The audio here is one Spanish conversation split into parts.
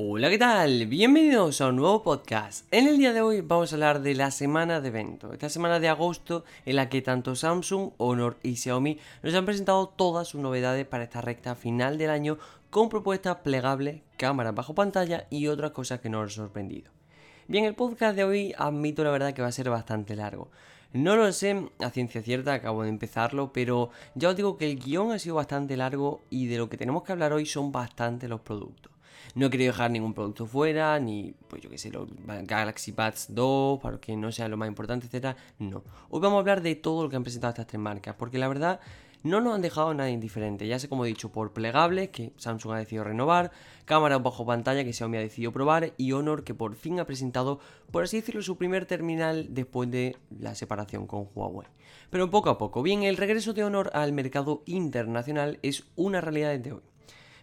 Hola, ¿qué tal? Bienvenidos a un nuevo podcast. En el día de hoy vamos a hablar de la semana de evento, esta semana de agosto en la que tanto Samsung, Honor y Xiaomi nos han presentado todas sus novedades para esta recta final del año con propuestas plegables, cámaras bajo pantalla y otras cosas que nos han sorprendido. Bien, el podcast de hoy admito la verdad que va a ser bastante largo. No lo sé a ciencia cierta, acabo de empezarlo, pero ya os digo que el guion ha sido bastante largo y de lo que tenemos que hablar hoy son bastante los productos. No he querido dejar ningún producto fuera, ni, pues yo qué sé, los Galaxy Buds 2, para que no sea lo más importante, etc. No. Hoy vamos a hablar de todo lo que han presentado estas tres marcas, porque la verdad no nos han dejado nada indiferente. Ya sé, como he dicho, por plegables, que Samsung ha decidido renovar, cámaras bajo pantalla, que Xiaomi ha decidido probar, y Honor, que por fin ha presentado, por así decirlo, su primer terminal después de la separación con Huawei. Pero poco a poco. Bien, el regreso de Honor al mercado internacional es una realidad desde hoy.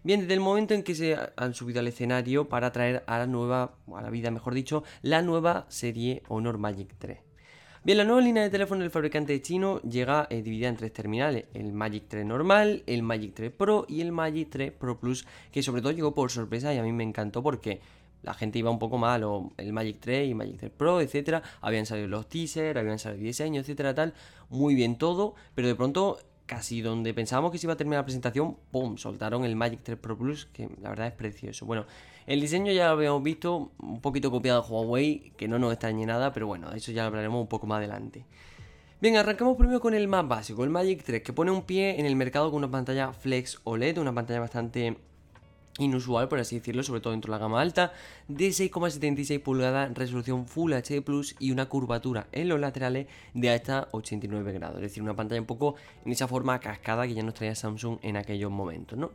Bien, desde el momento en que se han subido al escenario para traer a la nueva, a la vida mejor dicho, la nueva serie Honor Magic 3. Bien, la nueva línea de teléfono del fabricante chino llega eh, dividida en tres terminales, el Magic 3 normal, el Magic 3 Pro y el Magic 3 Pro Plus, que sobre todo llegó por sorpresa y a mí me encantó porque la gente iba un poco mal, o el Magic 3 y Magic 3 Pro, etcétera, habían salido los teasers, habían salido el diseño, etcétera, tal, muy bien todo, pero de pronto casi donde pensábamos que se iba a terminar la presentación, ¡pum! Soltaron el Magic 3 Pro Plus, que la verdad es precioso. Bueno, el diseño ya lo habíamos visto, un poquito copiado de Huawei, que no nos extrañe nada, pero bueno, eso ya lo hablaremos un poco más adelante. Bien, arrancamos primero con el más básico, el Magic 3, que pone un pie en el mercado con una pantalla Flex OLED, una pantalla bastante inusual, por así decirlo, sobre todo dentro de la gama alta, de 6,76 pulgadas, resolución Full HD Plus y una curvatura en los laterales de hasta 89 grados. Es decir, una pantalla un poco en esa forma cascada que ya nos traía Samsung en aquellos momentos, ¿no?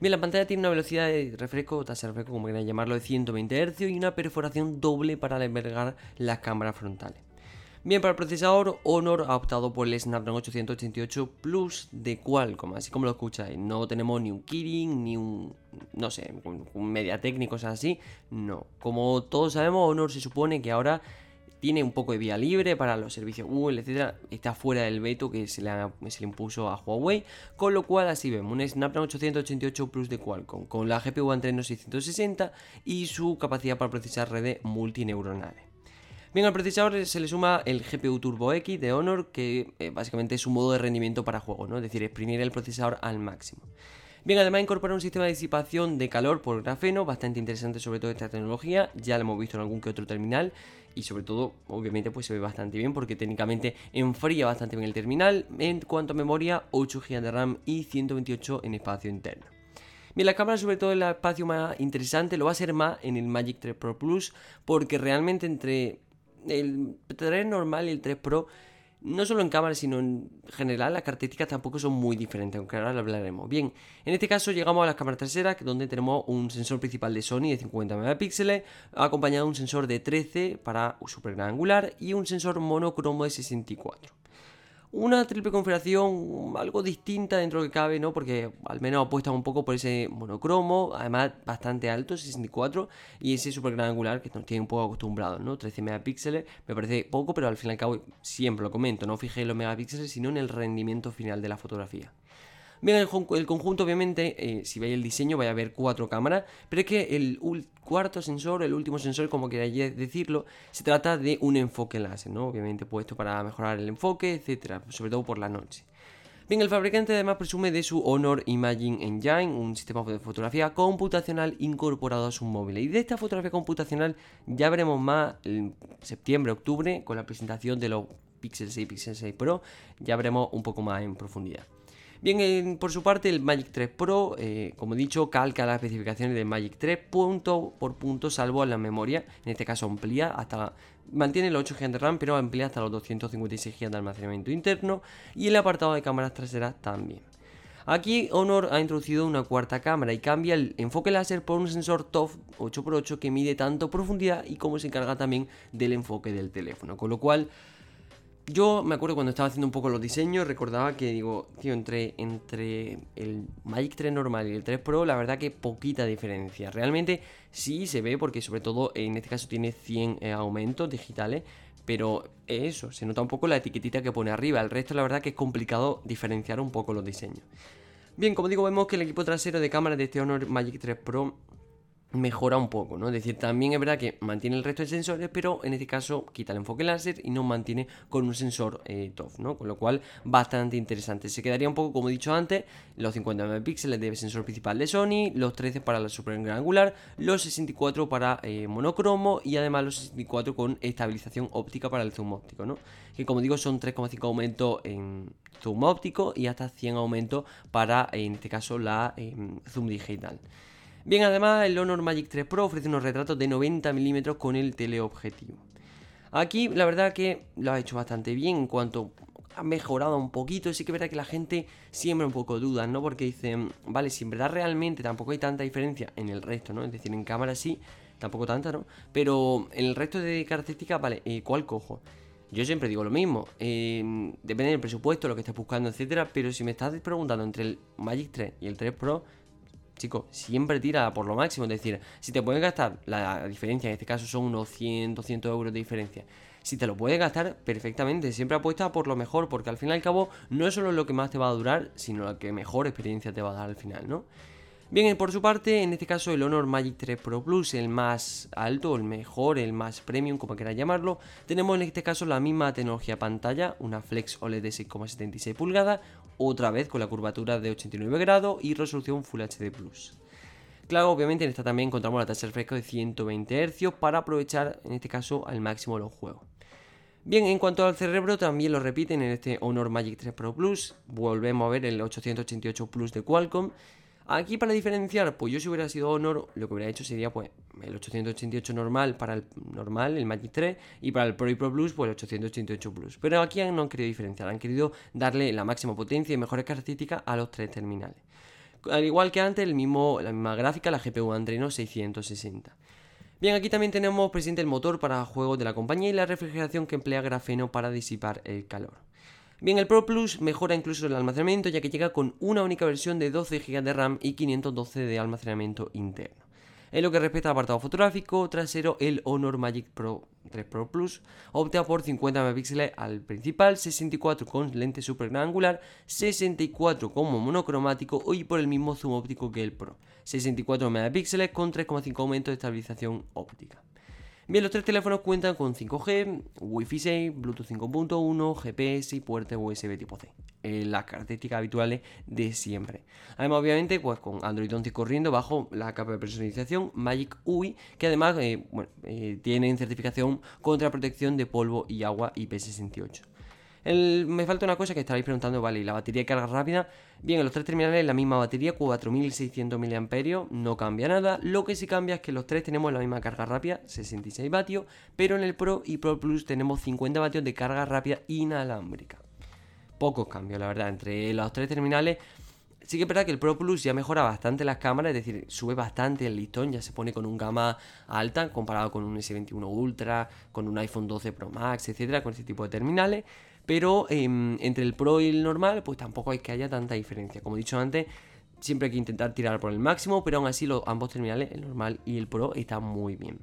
Bien, la pantalla tiene una velocidad de refresco, tasa de refresco, como quieran llamarlo, de 120 Hz y una perforación doble para albergar las cámaras frontales. Bien, para el procesador, Honor ha optado por el Snapdragon 888 Plus de Qualcomm, así como lo escucháis. No tenemos ni un Kirin, ni un, no sé, un MediaTek, ni cosas así. No. Como todos sabemos, Honor se supone que ahora tiene un poco de vía libre para los servicios Google, etcétera. Está fuera del veto que se le, se le, impuso a Huawei. Con lo cual, así vemos un Snapdragon 888 Plus de Qualcomm con la GPU Adreno 660 y su capacidad para procesar redes multineuronales. Bien, al procesador se le suma el GPU Turbo X de Honor, que eh, básicamente es un modo de rendimiento para juegos, ¿no? Es decir, exprimir el procesador al máximo. Bien, además incorpora un sistema de disipación de calor por grafeno, bastante interesante sobre todo esta tecnología, ya lo hemos visto en algún que otro terminal y sobre todo, obviamente, pues se ve bastante bien porque técnicamente enfría bastante bien el terminal. En cuanto a memoria, 8 GB de RAM y 128 en espacio interno. Bien, la cámara sobre todo el espacio más interesante lo va a ser más en el Magic 3 Pro Plus porque realmente entre el 3 normal y el 3 Pro, no solo en cámara, sino en general, las características tampoco son muy diferentes, aunque ahora lo hablaremos. Bien, en este caso llegamos a las cámaras traseras, donde tenemos un sensor principal de Sony de 50 megapíxeles, acompañado de un sensor de 13 para super gran angular y un sensor monocromo de 64 una triple configuración algo distinta dentro que cabe, ¿no? Porque al menos apuesta un poco por ese monocromo, además bastante alto, 64, y ese super gran angular que nos tiene un poco acostumbrados, ¿no? 13 megapíxeles, me parece poco, pero al fin y al cabo siempre lo comento, no fijéis los megapíxeles, sino en el rendimiento final de la fotografía. Bien, el, conjunto, obviamente, eh, si veis el diseño, vais a ver cuatro cámaras, pero es que el cuarto sensor, el último sensor, como queráis decirlo, se trata de un enfoque láser, ¿no? Obviamente puesto para mejorar el enfoque, etcétera, sobre todo por la noche. Bien, el fabricante además presume de su Honor Imaging Engine, un sistema de fotografía computacional incorporado a su móvil. Y de esta fotografía computacional ya veremos más en septiembre, octubre, con la presentación de los Pixel 6 y Pixel 6 Pro, ya veremos un poco más en profundidad. Bien, por su parte, el Magic 3 Pro, eh, como dicho, calca las especificaciones del Magic 3 punto por punto, salvo en la memoria. En este caso, amplía hasta. Mantiene los 8 GB de RAM, pero amplía hasta los 256 GB de almacenamiento interno. Y el apartado de cámaras traseras también. Aquí Honor ha introducido una cuarta cámara y cambia el enfoque láser por un sensor TOF 8x8 que mide tanto profundidad y como se encarga también del enfoque del teléfono. Con lo cual yo me acuerdo cuando estaba haciendo un poco los diseños, recordaba que digo, tío, entre, entre el Magic 3 normal y el 3 Pro, la verdad que poquita diferencia. Realmente sí se ve porque sobre todo en este caso tiene 100 eh, aumentos digitales, pero eso, se nota un poco la etiquetita que pone arriba. El resto la verdad que es complicado diferenciar un poco los diseños. Bien, como digo, vemos que el equipo trasero de cámara de este Honor Magic 3 Pro mejora un poco, ¿no? Es decir, también es verdad que mantiene el resto de sensores, pero en este caso quita el enfoque láser y nos mantiene con un sensor eh, TOF, ¿no? Con lo cual, bastante interesante. Se quedaría un poco, como he dicho antes, los 50 megapíxeles de sensor principal de Sony, los 13 para la super angular, los 64 para eh, monocromo y además los 64 con estabilización óptica para el zoom óptico, ¿no? Que como digo, son 3,5 aumentos en zoom óptico y hasta 100 aumentos para, en este caso, la em, zoom digital. Bien, además el Honor Magic 3 Pro ofrece unos retratos de 90 milímetros con el teleobjetivo. Aquí la verdad que lo ha hecho bastante bien en cuanto ha mejorado un poquito. Sí que es verdad que la gente siempre un poco duda, ¿no? Porque dicen, vale, si en verdad realmente tampoco hay tanta diferencia en el resto, ¿no? Es decir, en cámara sí, tampoco tanta, ¿no? Pero en el resto de características, vale, eh, ¿cuál cojo? Yo siempre digo lo mismo, eh, depende del presupuesto, lo que estés buscando, etcétera. Pero si me estás preguntando entre el Magic 3 y el 3 Pro, Chicos, siempre tira por lo máximo. Es decir, si te puedes gastar, la diferencia en este caso son unos 100, 200 euros de diferencia. Si te lo puedes gastar perfectamente, siempre apuesta por lo mejor, porque al fin y al cabo no es solo lo que más te va a durar, sino lo que mejor experiencia te va a dar al final, ¿no? Bien, por su parte, en este caso el Honor Magic 3 Pro Plus, el más alto, el mejor, el más premium, como quieras llamarlo, tenemos en este caso la misma tecnología pantalla, una Flex OLED de 6,76 pulgadas, otra vez con la curvatura de 89 grados y resolución Full HD Plus. Claro, obviamente en esta también encontramos la tasa de refresco de 120 Hz para aprovechar en este caso al máximo los juegos. Bien, en cuanto al cerebro, también lo repiten en este Honor Magic 3 Pro Plus. Volvemos a ver el 888 Plus de Qualcomm Aquí para diferenciar, pues yo si hubiera sido Honor, lo que hubiera hecho sería pues el 888 normal para el normal, el Magic 3, y para el Pro y Pro Plus, pues el 888 Plus. Pero aquí no han querido diferenciar, han querido darle la máxima potencia y mejores características a los tres terminales. Al igual que antes, el mismo, la misma gráfica, la GPU Adreno 660. Bien, aquí también tenemos presente el motor para juegos de la compañía y la refrigeración que emplea grafeno para disipar el calor. Bien, el Pro Plus mejora incluso el almacenamiento ya que llega con una única versión de 12 GB de RAM y 512 de almacenamiento interno. En lo que respecta al apartado fotográfico trasero, el Honor Magic Pro 3 Pro Plus opta por 50 megapíxeles al principal, 64 con lente super angular, 64 como monocromático y por el mismo zoom óptico que el Pro, 64 megapíxeles con 3,5 aumento de estabilización óptica. Bien, los tres teléfonos cuentan con 5G, Wi-Fi 6, Bluetooth 5.1, GPS y puerta USB tipo C. Las características habituales de siempre. Además, obviamente, pues con Android 11 corriendo bajo la capa de personalización Magic UI, que además eh, eh, tienen certificación contra protección de polvo y agua IP68 me falta una cosa que estaréis preguntando, vale, ¿y la batería de carga rápida? Bien, en los tres terminales la misma batería, 4600 mAh, no cambia nada. Lo que sí cambia es que los tres tenemos la misma carga rápida, 66 vatios, pero en el Pro y Pro Plus tenemos 50 vatios de carga rápida inalámbrica. Pocos cambios, la verdad, entre los tres terminales. Sí que es verdad que el Pro Plus ya mejora bastante las cámaras, es decir, sube bastante el listón, ya se pone con un gama alta comparado con un S21 Ultra, con un iPhone 12 Pro Max, etcétera, con este tipo de terminales. Pero em, entre el Pro y el normal, pues tampoco hay que haya tanta diferencia. Como he dicho antes, siempre hay que intentar tirar por el máximo, pero aún así los, ambos terminales, el normal y el Pro, están muy bien.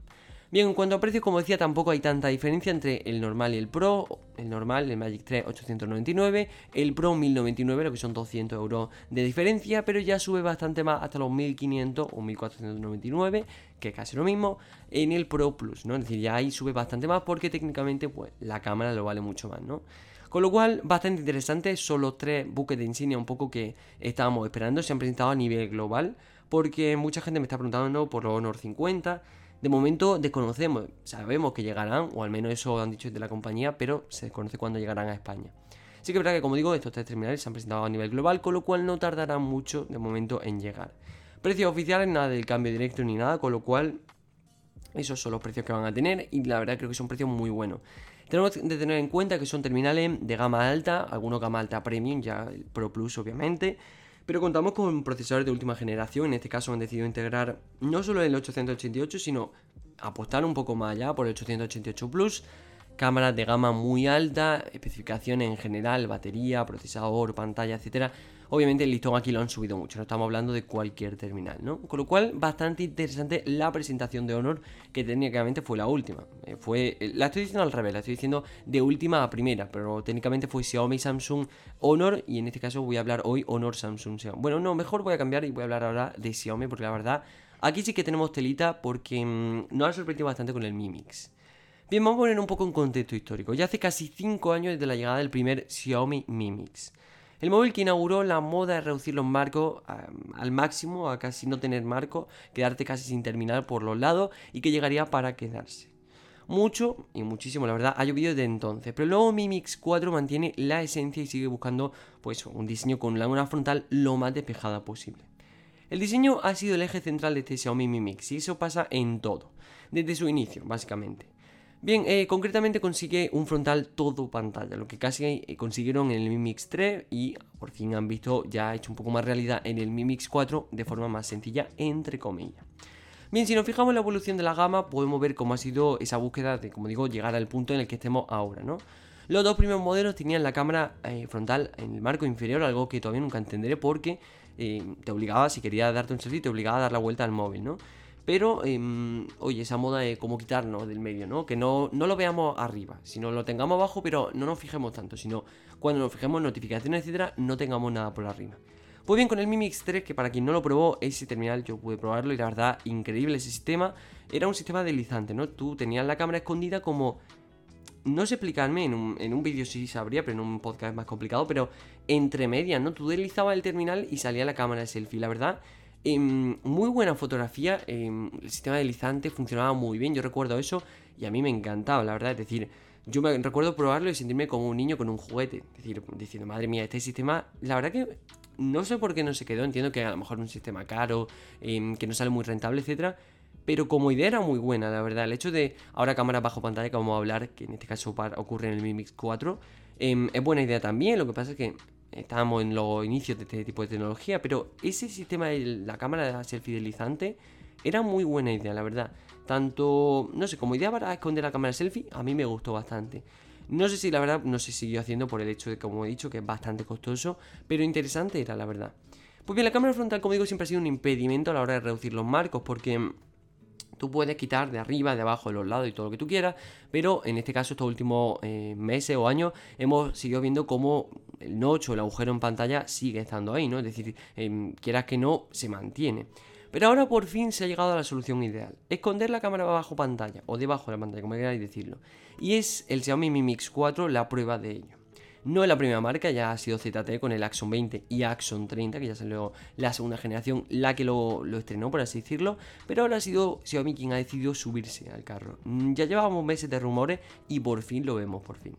Bien, en cuanto a precios, como decía, tampoco hay tanta diferencia entre el normal y el Pro. El normal, el Magic 3, 899. El Pro, 1099, lo que son 200 euros de diferencia. Pero ya sube bastante más hasta los 1500 o 1499, que es casi lo mismo, en el Pro Plus, ¿no? Es decir, ya ahí sube bastante más porque técnicamente, pues, la cámara lo vale mucho más, ¿no? Con lo cual, bastante interesante. Son los tres buques de insignia un poco que estábamos esperando. Se han presentado a nivel global. Porque mucha gente me está preguntando por los Honor 50 de momento desconocemos, sabemos que llegarán, o al menos eso han dicho desde la compañía, pero se desconoce cuándo llegarán a España. Sí que es verdad que, como digo, estos tres terminales se han presentado a nivel global, con lo cual no tardarán mucho de momento en llegar. Precios oficiales, nada del cambio directo ni nada, con lo cual esos son los precios que van a tener y la verdad creo que son precios muy buenos. Tenemos que tener en cuenta que son terminales de gama alta, algunos gama alta premium, ya el Pro Plus obviamente, pero contamos con procesadores de última generación, en este caso han decidido integrar no solo el 888, sino apostar un poco más allá por el 888 Plus, cámaras de gama muy alta, especificaciones en general, batería, procesador, pantalla, etcétera. Obviamente el listón aquí lo han subido mucho, no estamos hablando de cualquier terminal, ¿no? Con lo cual, bastante interesante la presentación de Honor, que técnicamente fue la última. Eh, fue, eh, la estoy diciendo al revés, la estoy diciendo de última a primera, pero técnicamente fue Xiaomi, Samsung, Honor, y en este caso voy a hablar hoy Honor, Samsung, Xiaomi. Bueno, no, mejor voy a cambiar y voy a hablar ahora de Xiaomi, porque la verdad Aquí sí que tenemos telita porque mm, nos ha sorprendido bastante con el Mi Mix. Bien, vamos a poner un poco en contexto histórico. Ya hace casi 5 años desde la llegada del primer Xiaomi Mi Mix. El móvil que inauguró la moda de reducir los marcos al máximo, a casi no tener marco, quedarte casi sin terminar por los lados y que llegaría para quedarse. Mucho y muchísimo, la verdad, ha llovido desde entonces, pero el nuevo Mi Mix 4 mantiene la esencia y sigue buscando pues, un diseño con la frontal lo más despejada posible. El diseño ha sido el eje central de este Xiaomi Mi Mix y eso pasa en todo, desde su inicio, básicamente. Bien, eh, concretamente consigue un frontal todo pantalla, lo que casi eh, consiguieron en el Mi Mix 3 y por fin han visto ya hecho un poco más realidad en el Mi Mix 4 de forma más sencilla, entre comillas. Bien, si nos fijamos en la evolución de la gama, podemos ver cómo ha sido esa búsqueda de, como digo, llegar al punto en el que estemos ahora, ¿no? Los dos primeros modelos tenían la cámara eh, frontal en el marco inferior, algo que todavía nunca entenderé porque te obligaba, si querías darte un selfie, te obligaba a dar la vuelta al móvil, ¿no? Pero, em, oye, esa moda de cómo quitarnos del medio, ¿no? Que no, no lo veamos arriba, sino lo tengamos abajo, pero no nos fijemos tanto, sino cuando nos fijemos en notificaciones, etcétera, no tengamos nada por arriba. Pues bien, con el Mi Mix 3, que para quien no lo probó, ese terminal yo pude probarlo y la verdad, increíble ese sistema. Era un sistema deslizante, ¿no? Tú tenías la cámara escondida como no sé explicarme, en un, en un vídeo sí sabría, pero en un podcast es más complicado, pero entre medias, ¿no? Tú deslizabas el terminal y salía la cámara de selfie, la verdad. Em, muy buena fotografía, em, el sistema deslizante funcionaba muy bien, yo recuerdo eso y a mí me encantaba, la verdad, es decir, yo me recuerdo probarlo y sentirme como un niño con un juguete, es decir, diciendo, madre mía, este sistema, la verdad que no sé por qué no se quedó, entiendo que a lo mejor un sistema caro, em, que no sale muy rentable, etcétera, pero como idea era muy buena, la verdad. El hecho de ahora cámara bajo pantalla que vamos a hablar, que en este caso ocurre en el Mi Mix 4, es buena idea también. Lo que pasa es que estábamos en los inicios de este tipo de tecnología, pero ese sistema de la cámara selfie deslizante era muy buena idea, la verdad. Tanto, no sé, como idea para esconder la cámara selfie, a mí me gustó bastante. No sé si la verdad no se siguió haciendo por el hecho de, como he dicho, que es bastante costoso, pero interesante era la verdad. Pues bien, la cámara frontal, como digo, siempre ha sido un impedimento a la hora de reducir los marcos, porque Tú puedes quitar de arriba, de abajo, de los lados y todo lo que tú quieras, pero en este caso, estos últimos eh, meses o años, hemos seguido viendo cómo el notch o el agujero en pantalla sigue estando ahí, ¿no? Es decir, em, quieras que no, se mantiene. Pero ahora por fin se ha llegado a la solución ideal. Esconder la cámara bajo pantalla o debajo de la pantalla, como queráis decirlo. Y es el Xiaomi Mi Mix 4 la prueba de ello. No es la primera marca, ya ha sido ZTE con el Axon 20 y Axon 30, que ya salió la segunda generación, la que lo, estrenó, por así decirlo. Pero ahora ha sido Xiaomi quien ha decidido subirse al carro. Mm, ya llevábamos meses de rumores y por fin lo vemos, por fin.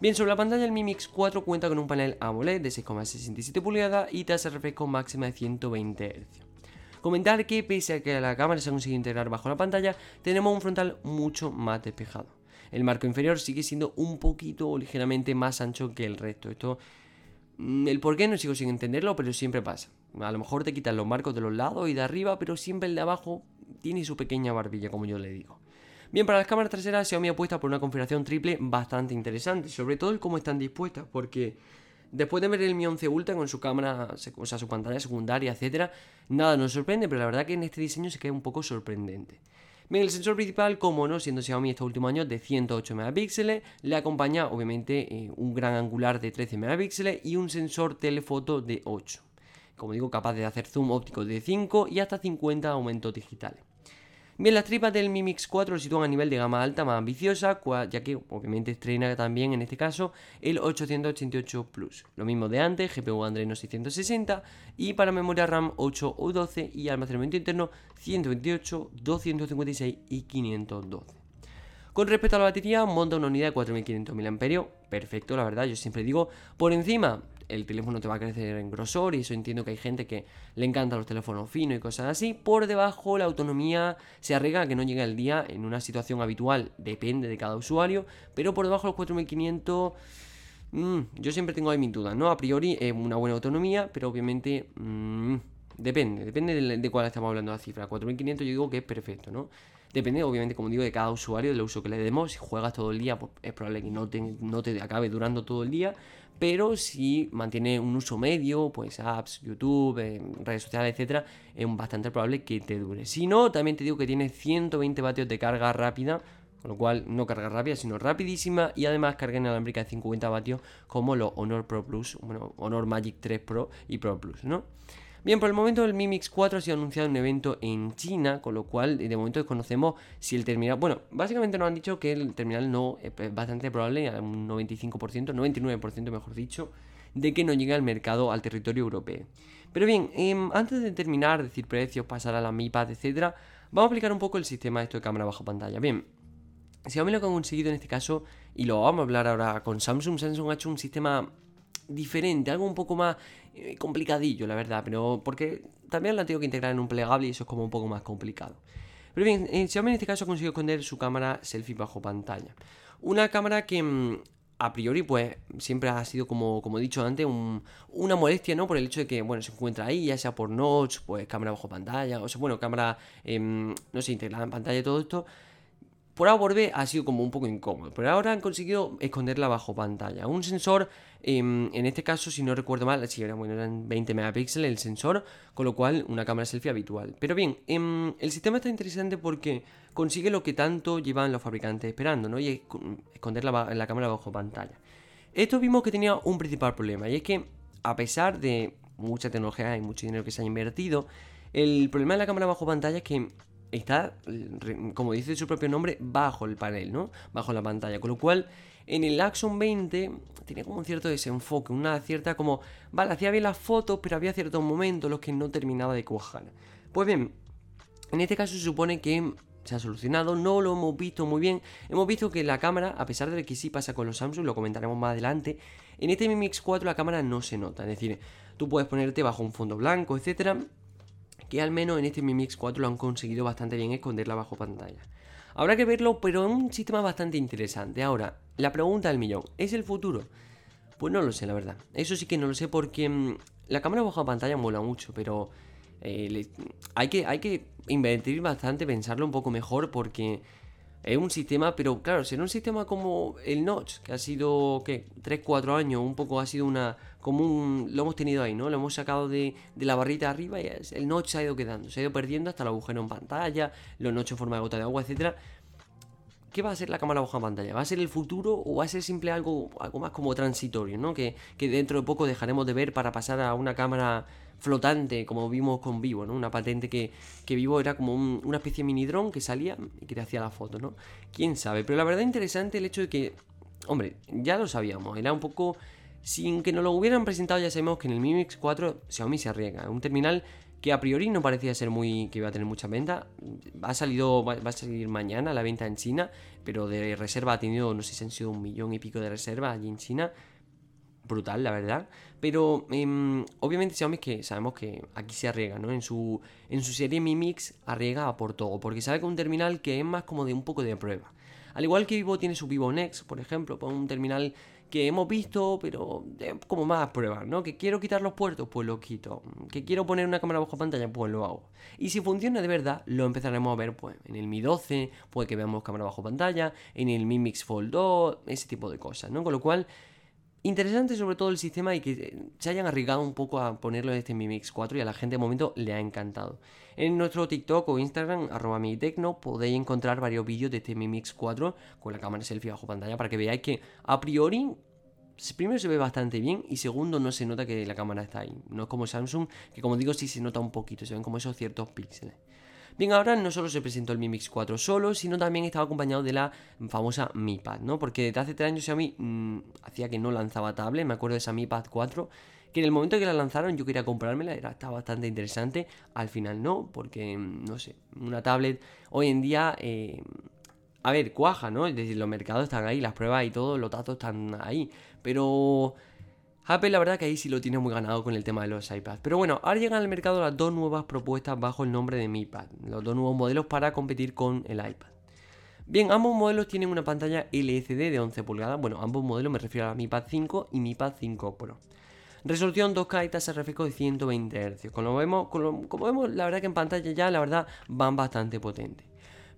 Bien, sobre la pantalla el Mi Mix 4 cuenta con un panel AMOLED de 6,67 pulgadas y tasa de refresco máxima de 120 Hz. Comentar que pese a que la cámara se ha conseguido integrar bajo la pantalla, tenemos un frontal mucho más despejado el marco inferior sigue siendo un poquito o ligeramente más ancho que el resto. Esto, mm, el por qué no sigo sin entenderlo, pero siempre pasa. A lo mejor te quitan los marcos de los lados y de arriba, pero siempre el de abajo tiene su pequeña barbilla, como yo le digo. Bien, para las cámaras traseras Xiaomi apuesta por una configuración triple bastante interesante, sobre todo el cómo están dispuestas, porque después de ver el Mi 11 Ultra con su cámara, o sea, su pantalla secundaria, etcétera, nada nos sorprende, pero la verdad que en este diseño se queda un poco sorprendente. Bien, el sensor principal, como no, siendo Xiaomi este último año de 108 megapíxeles, le acompaña obviamente eh, un gran angular de 13 megapíxeles y un sensor telefoto de 8. Como digo, capaz de hacer zoom óptico de 5 y hasta 50 aumentos digitales. Bien, las tripas del Mi Mix 4 lo sitúan a nivel de gama alta más ambiciosa, ya que obviamente estrena también en este caso el 888 Plus. Lo mismo de antes, GPU Adreno 660 y para memoria RAM 8 o 12 y almacenamiento interno 128, 256 y 512. Con respecto a la batería, monta una unidad de 4500 mAh, perfecto, la verdad, yo siempre digo, por encima el teléfono te va a crecer en grosor y eso entiendo que hay gente que le encantan los teléfonos finos y cosas así. Por debajo la autonomía se arregla a que no llegue al día en una situación habitual, depende de cada usuario, pero por debajo de los 4500... Mm, yo siempre tengo ahí mis dudas, ¿no? A priori es una buena autonomía, pero obviamente mm, depende, depende de, cuál estamos hablando la cifra. 4500 yo digo que es perfecto, ¿no? Depende, obviamente, como digo, de cada usuario, del uso que le demos. Si juegas todo el día, pues es probable que no te, no te acabe durando todo el día pero si mantiene un uso medio, pues apps, YouTube, eh, redes sociales, etcétera, es bastante probable que te dure. Si no, también te digo que tiene 120 vatios de carga rápida, con lo cual no carga rápida, sino rapidísima y además carga inalámbrica de 50 vatios como los Honor Pro Plus, bueno, Honor Magic 3 Pro y Pro Plus, ¿no? Bien, por el momento el Mi Mix 4 ha sido anunciado en un evento en China, con lo cual de momento desconocemos si el terminal... Bueno, básicamente nos han dicho que el terminal no es bastante probable, un 95%, 99% mejor dicho, de que no llegue al mercado, al territorio europeo. Pero bien, em, antes de terminar, decir precios, pasar a la Mi Pad, etc., vamos a explicar un poco el sistema esto de cámara bajo pantalla. Bien, Xiaomi lo que ha conseguido en este caso, y lo vamos a hablar ahora con Samsung, Samsung ha hecho un sistema diferente, algo un poco más eh, complicadillo, la verdad, pero porque también lo han tenido que integrar en un plegable y eso es como un poco más complicado. Pero bien, eh, Xiaomi en este caso ha conseguido esconder su cámara selfie bajo pantalla. Una cámara que mm, a priori pues siempre ha sido como, como he dicho antes una molestia, ¿no? Por el hecho de que, bueno, se encuentra ahí, ya sea por notch, pues cámara bajo pantalla, o sea, bueno, cámara, em, no sé, integrada en pantalla y todo esto por A por B ha sido como un poco incómodo, pero ahora han conseguido esconderla bajo pantalla. Un sensor, en este caso, si no recuerdo mal, si era, bueno, eran 20 megapíxeles el sensor, con lo cual una cámara selfie habitual. Pero bien, em, el sistema está interesante porque consigue lo que tanto llevan los fabricantes esperando, ¿no? Y esconder la, la cámara bajo pantalla. Esto vimos que tenía un principal problema, y es que a pesar de mucha tecnología y mucho dinero que se ha invertido, el problema de la cámara bajo pantalla es que está, como dice su propio nombre, bajo el panel, ¿no? Bajo la pantalla. Con lo cual, en el Axon 20 tenía como un cierto desenfoque, una cierta como, vale, hacía bien las fotos, pero había ciertos momentos en los que no terminaba de cuajar. Pues bien, en este caso se supone que se ha solucionado, no lo hemos visto muy bien. Hemos visto que la cámara, a pesar de que sí pasa con los Samsung, lo comentaremos más adelante, en este Mi Mix 4 la cámara no se nota. Es decir, tú puedes ponerte bajo un fondo blanco, etcétera, que al menos en este Mi Mix 4 lo han conseguido bastante bien esconderla bajo pantalla. Habrá que verlo, pero en un sistema bastante interesante. Ahora, la pregunta del millón, ¿es el futuro? Pues no lo sé, la verdad. Eso sí que no lo sé porque mm, la cámara bajo pantalla mola mucho, pero eh, hay, que, hay que invertir bastante, pensarlo un poco mejor porque es un sistema, pero claro, será un sistema como el Notch, que ha sido, ¿qué? 3-4 años, un poco ha sido una, como un, lo hemos tenido ahí, ¿no? Lo hemos sacado de, la barrita arriba y el Notch se ha ido quedando, se ha ido perdiendo hasta el agujero en pantalla, los Notch en forma de gota de agua, etcétera. ¿Qué va a ser la cámara bajo pantalla? ¿Va a ser el futuro o va a ser simple algo, algo más como transitorio, ¿no? Que, que dentro de poco dejaremos de ver para pasar a una cámara flotante, como vimos con Vivo, ¿no? Una patente que, que Vivo era como una especie de mini dron que salía y que te hacía la foto, ¿no? Quién sabe, pero la verdad interesante el hecho de que, hombre, ya lo sabíamos, era un poco... Sin que nos lo hubieran presentado ya sabemos que en el Mi Mix 4 Xiaomi se arriesga, un terminal que a priori no parecía ser muy que iba a tener mucha venta. Ha salido, va, a salir mañana la venta en China, pero de reserva ha tenido, no sé si han sido un millón y pico de reserva allí en China brutal, la verdad. Pero em, obviamente Xiaomi que sabemos que aquí se arriesga, ¿no? En su, en su serie Mi Mix arriesga por todo, porque sabe que un terminal que es más como de un poco de prueba. Al igual que Vivo tiene su Vivo Next, por ejemplo, pues un terminal que hemos visto, pero como más pruebas, ¿no? Que quiero quitar los puertos, pues lo quito. Que quiero poner una cámara bajo pantalla, pues lo hago. Y si funciona de verdad, lo empezaremos a ver, pues, en el Mi 12, puede que veamos cámara bajo pantalla, en el Mi Mix Fold 2, ese tipo de cosas, ¿no? Con lo cual, Interesante sobre todo el sistema y que se hayan arriesgado un poco a ponerlo en este Mi Mix 4 y a la gente de momento le ha encantado. En nuestro TikTok o Instagram, arroba mi tecno, podéis encontrar varios vídeos de este Mi Mix 4 con la cámara selfie bajo pantalla para que veáis que a priori primero se ve bastante bien y segundo no se nota que la cámara está ahí. No es como Samsung, que como digo sí se nota un poquito, se ven como esos ciertos píxeles. Bien, ahora no solo se presentó el Mi Mix 4 solo, sino también estaba acompañado de la famosa Mi Pad, ¿no? Porque desde hace 3 años Xiaomi mmm, hacía que no lanzaba tablet, me acuerdo de esa Mi Pad 4, que en el momento que la lanzaron yo quería comprármela, era, estaba bastante interesante, al final no, porque, mm, no sé, una tablet hoy en día... Eh, a ver, cuaja, ¿no? Es decir, los mercados están ahí, las pruebas y todo, los datos están ahí. Pero Apple la verdad que ahí sí lo tiene muy ganado con el tema de los iPads. Pero bueno, ahora llegan al mercado las dos nuevas propuestas bajo el nombre de Mi Pad. Los dos nuevos modelos para competir con el iPad. Bien, ambos modelos tienen una pantalla LCD de 11 pulgadas. Bueno, ambos modelos me refiero a Mi Pad 5 y Mi Pad 5 Pro. Resolución 2K y tasa de refresco de 120 Hz. Como vemos, como la verdad que en pantalla ya, la verdad, van bastante potentes.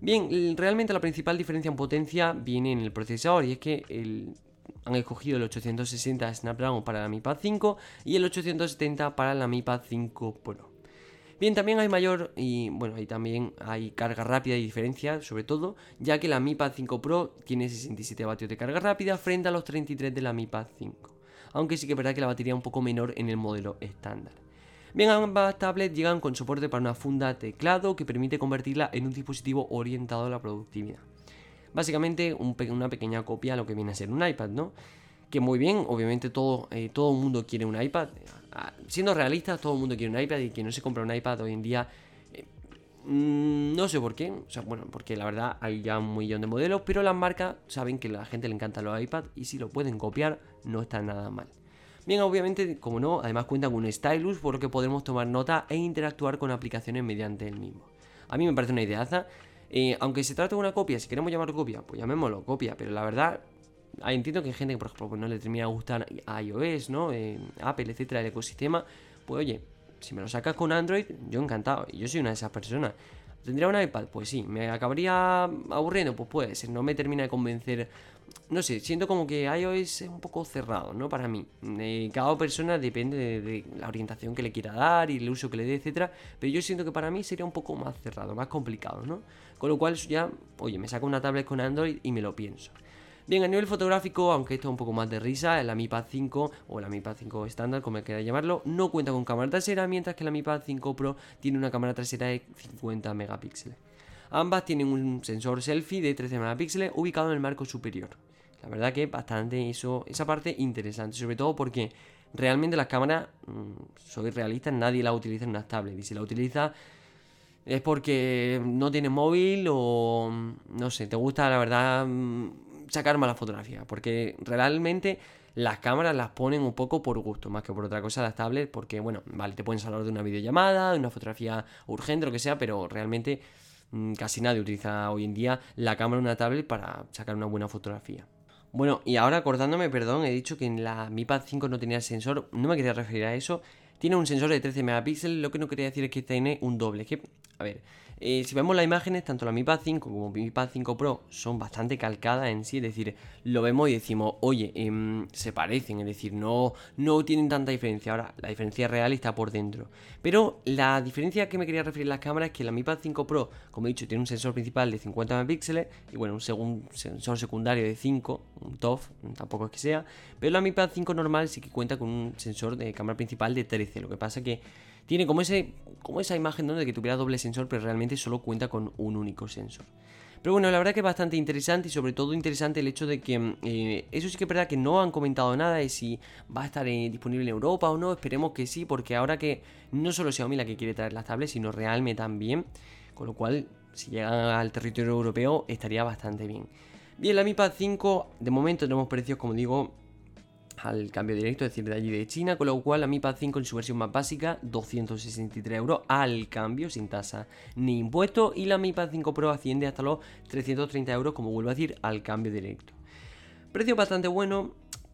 Bien, realmente la principal diferencia en potencia viene en el procesador y es que el han escogido el 860 Snapdragon para la Mi Pad 5 y el 870 para la Mi Pad 5 Pro. Bien, también hay mayor y bueno, ahí también hay carga rápida y diferencia, sobre todo, ya que la Mi Pad 5 Pro tiene 67 vatios de carga rápida frente a los 33 de la Mi Pad 5. Aunque sí que es verdad que la batería es un poco menor en el modelo estándar. Bien, ambas tablets llegan con soporte para una funda teclado que permite convertirla en un dispositivo orientado a la productividad. Básicamente una pequeña copia a lo que viene a ser un iPad, ¿no? Que muy bien, obviamente todo, eh, todo el mundo quiere un iPad. Siendo realistas, todo el mundo quiere un iPad y quien no se compra un iPad hoy en día mm, no sé por qué, o sea, bueno, porque la verdad hay ya un millón de modelos, pero las marcas saben que a la gente le encantan los iPads y si lo pueden copiar no está nada mal. Bien, obviamente, como no, además cuenta con un stylus por lo que podremos tomar nota e interactuar con aplicaciones mediante el mismo. A mí me parece una ideaza. Eh, aunque se trate de una copia, si queremos llamarlo copia, pues llamémoslo copia, pero la verdad, entiendo que hay gente que, por ejemplo, pues no le termina a gustar iOS, ¿no? Eh, Apple, etcétera, el ecosistema, pues oye, si me lo sacas con Android, yo encantado, y yo soy una de esas personas. ¿Tendría un iPad? Pues sí. ¿Me acabaría aburriendo? Pues puede ser. No me termina de convencer. No sé, siento como que iOS es un poco cerrado, ¿no? Para mí. Eh, cada persona depende de, la orientación que le quiera dar y el uso que le dé, etcétera. Pero yo siento que para mí sería un poco más cerrado, más complicado, ¿no? Con lo cual ya, oye, me saco una tablet con Android y me lo pienso. Bien, a nivel fotográfico, aunque esto es un poco más de risa, la Mi Pad 5 o la Mi Pad 5 estándar, como quiera llamarlo, no cuenta con cámara trasera, mientras que la Mi Pad 5 Pro tiene una cámara trasera de 50 megapíxeles. Ambas tienen un sensor selfie de 13 megapíxeles ubicado en el marco superior. La verdad que bastante eso, esa parte interesante, sobre todo porque realmente las cámaras, mm, soy realista, nadie las utiliza en una tablet y si la utiliza es porque no tiene móvil o no sé, te gusta la verdad mm, sacar malas fotografías, porque realmente las cámaras las ponen un poco por gusto, más que por otra cosa las tablets, porque bueno, vale, te pueden salvar de una videollamada, de una fotografía urgente, lo que sea, pero realmente mm, casi nadie utiliza hoy en día la cámara de una tablet para sacar una buena fotografía. Bueno, y ahora acordándome, perdón, he dicho que en la Mi Pad 5 no tenía sensor, no me quería referir a eso. Tiene un sensor de 13 megapíxeles, lo que no quería decir es que tiene un doble. que, a ver, eh, si vemos las imágenes, tanto la Mi Pad 5 como Mi Pad 5 Pro son bastante calcadas en sí, es decir, lo vemos y decimos, oye, em, se parecen, es decir, no, no tienen tanta diferencia. Ahora, la diferencia real está por dentro. Pero la diferencia que me quería referir las cámaras es que la Mi Pad 5 Pro, como he dicho, tiene un sensor principal de 50 megapíxeles y bueno, un sensor secundario de 5, un TOF, tampoco es que sea, pero la Mi Pad 5 normal sí que cuenta con un sensor de cámara principal de 13, lo que pasa que tiene como, ese, como esa imagen donde que tuviera doble sensor, pero realmente solo cuenta con un único sensor. Pero bueno, la verdad que es bastante interesante y sobre todo interesante el hecho de que eh, eso sí que es verdad que no han comentado nada de si va a estar eh, disponible en Europa o no. Esperemos que sí, porque ahora que no solo Xiaomi la que quiere traer las tablets, sino Realme también. Con lo cual, si llegan al territorio europeo, estaría bastante bien. Bien, la Mi Pad 5, de momento tenemos precios, como digo, al cambio directo, es decir, de allí de China, con lo cual la Mi Pad 5 en su versión más básica, 263 euros al cambio, sin tasa ni impuesto, y la Mi Pad 5 Pro asciende hasta los 330 euros, como vuelvo a decir, al cambio directo. Precio bastante bueno,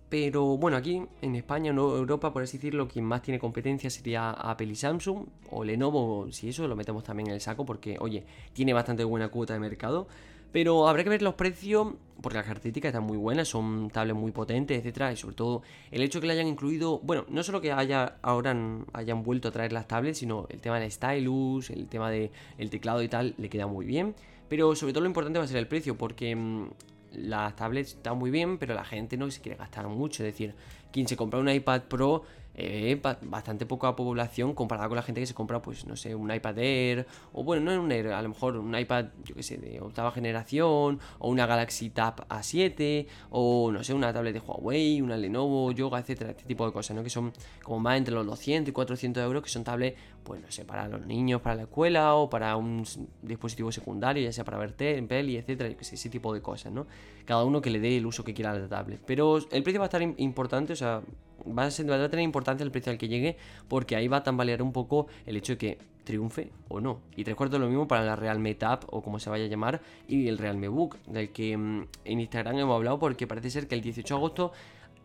pero bueno, aquí en España, no Europa, por así decirlo, quien más tiene competencia sería Apple y Samsung, o Lenovo, si eso lo metemos también en el saco, porque oye, tiene bastante buena cuota de mercado. Pero habrá que ver los precios, porque las características están muy buenas, son tablets muy potentes, etcétera, y sobre todo el hecho de que le hayan incluido, bueno, no solo que haya ahora hayan vuelto a traer las tablets, sino el tema del stylus, el tema del teclado y tal, le queda muy bien. Pero sobre todo lo importante va a ser el precio, porque mm, las tablets están muy bien, pero la gente no se quiere gastar mucho. Es decir, quien se compra un iPad Pro eh, bastante poca población comparada con la gente que se compra, pues no sé, un iPad Air, o bueno, no un Air, a lo mejor un iPad, yo que sé, de octava generación, o una Galaxy Tab A7, o no sé, una tablet de Huawei, una Lenovo, Yoga, etcétera, este tipo de cosas, ¿no? Que son como más entre los 200 y 400 euros, que son tablets, pues no sé, para los niños, para la escuela, o para un dispositivo secundario, ya sea para ver peli, etcétera, ese tipo de cosas, ¿no? Cada uno que le dé el uso que quiera a la tablet. Pero el precio va a estar importante, o sea, va a, tener importancia el precio al que llegue porque ahí va a tambalear un poco el hecho de que triunfe o no. Y te recuerdo lo mismo para la Realme Tab o como se vaya a llamar y el Realme Book, del que mm, en Instagram hemos hablado porque parece ser que el 18 de agosto